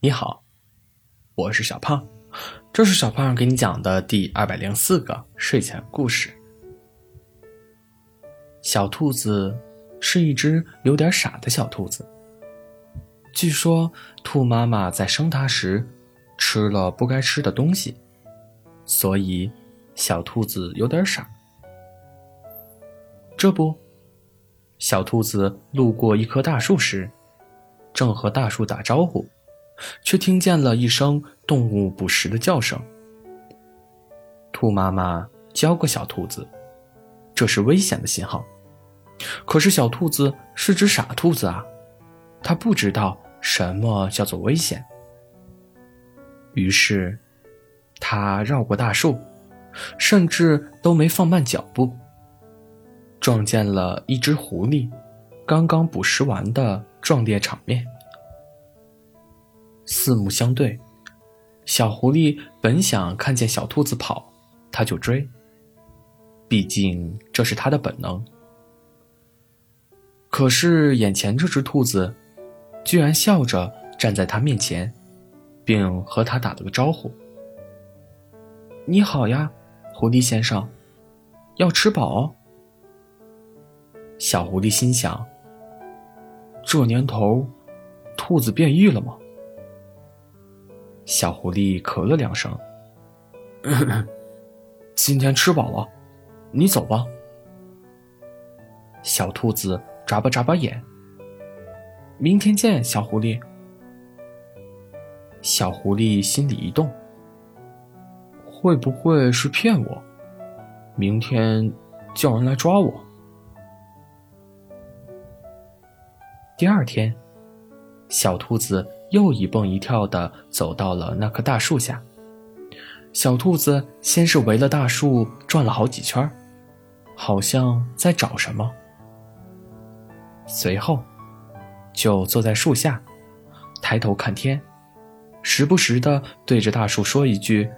你好，我是小胖，这是小胖给你讲的第二百零四个睡前故事。小兔子是一只有点傻的小兔子。据说兔妈妈在生它时吃了不该吃的东西，所以小兔子有点傻。这不，小兔子路过一棵大树时。正和大树打招呼，却听见了一声动物捕食的叫声。兔妈妈教过小兔子，这是危险的信号。可是小兔子是只傻兔子啊，它不知道什么叫做危险。于是，它绕过大树，甚至都没放慢脚步，撞见了一只狐狸刚刚捕食完的。壮烈场面，四目相对，小狐狸本想看见小兔子跑，它就追。毕竟这是它的本能。可是眼前这只兔子，居然笑着站在它面前，并和它打了个招呼：“你好呀，狐狸先生，要吃饱哦。”小狐狸心想。这年头，兔子变异了吗？小狐狸咳了两声。今天吃饱了，你走吧。小兔子眨巴眨巴眼。明天见，小狐狸。小狐狸心里一动，会不会是骗我？明天叫人来抓我？第二天，小兔子又一蹦一跳的走到了那棵大树下。小兔子先是围了大树转了好几圈，好像在找什么。随后，就坐在树下，抬头看天，时不时的对着大树说一句：“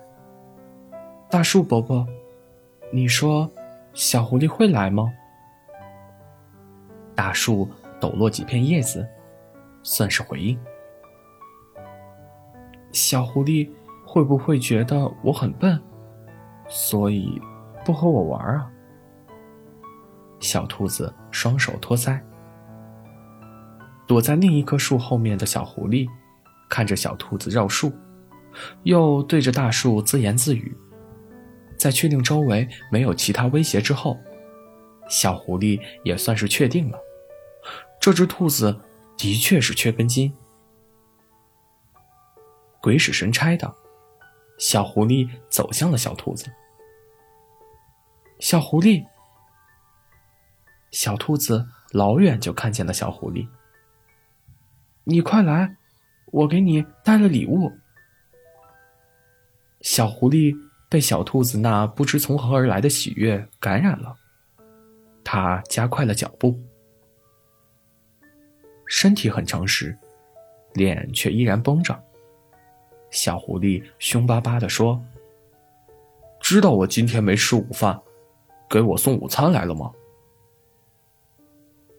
大树伯伯，你说，小狐狸会来吗？”大树。抖落几片叶子，算是回应。小狐狸会不会觉得我很笨，所以不和我玩啊？小兔子双手托腮，躲在另一棵树后面的小狐狸看着小兔子绕树，又对着大树自言自语。在确定周围没有其他威胁之后，小狐狸也算是确定了。这只兔子的确是缺根筋。鬼使神差的，小狐狸走向了小兔子。小狐狸，小兔子老远就看见了小狐狸。你快来，我给你带了礼物。小狐狸被小兔子那不知从何而来的喜悦感染了，它加快了脚步。身体很诚实，脸却依然绷着。小狐狸凶巴巴地说：“知道我今天没吃午饭，给我送午餐来了吗？”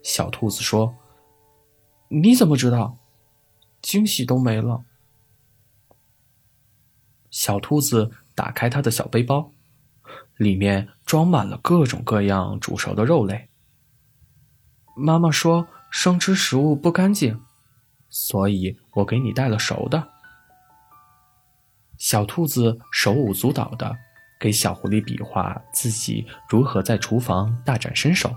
小兔子说：“你怎么知道？惊喜都没了。”小兔子打开他的小背包，里面装满了各种各样煮熟的肉类。妈妈说。生吃食物不干净，所以我给你带了熟的。小兔子手舞足蹈的给小狐狸比划自己如何在厨房大展身手。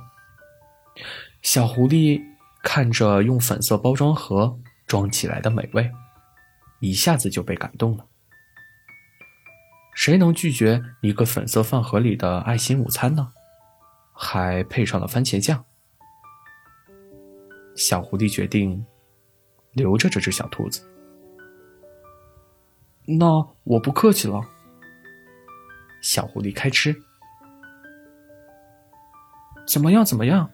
小狐狸看着用粉色包装盒装起来的美味，一下子就被感动了。谁能拒绝一个粉色饭盒里的爱心午餐呢？还配上了番茄酱。小狐狸决定留着这只小兔子。那我不客气了。小狐狸开吃。怎么样？怎么样？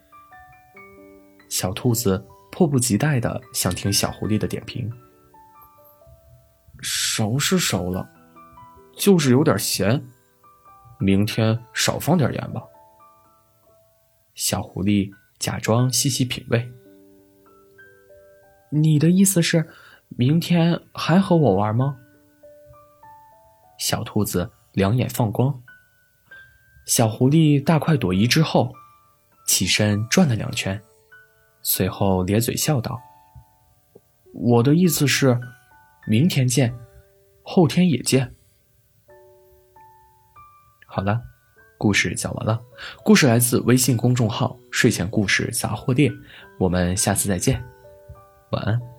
小兔子迫不及待的想听小狐狸的点评。熟是熟了，就是有点咸，明天少放点盐吧。小狐狸假装细细品味。你的意思是，明天还和我玩吗？小兔子两眼放光。小狐狸大快朵颐之后，起身转了两圈，随后咧嘴笑道：“我的意思是，明天见，后天也见。”好了，故事讲完了。故事来自微信公众号“睡前故事杂货店”，我们下次再见，晚安。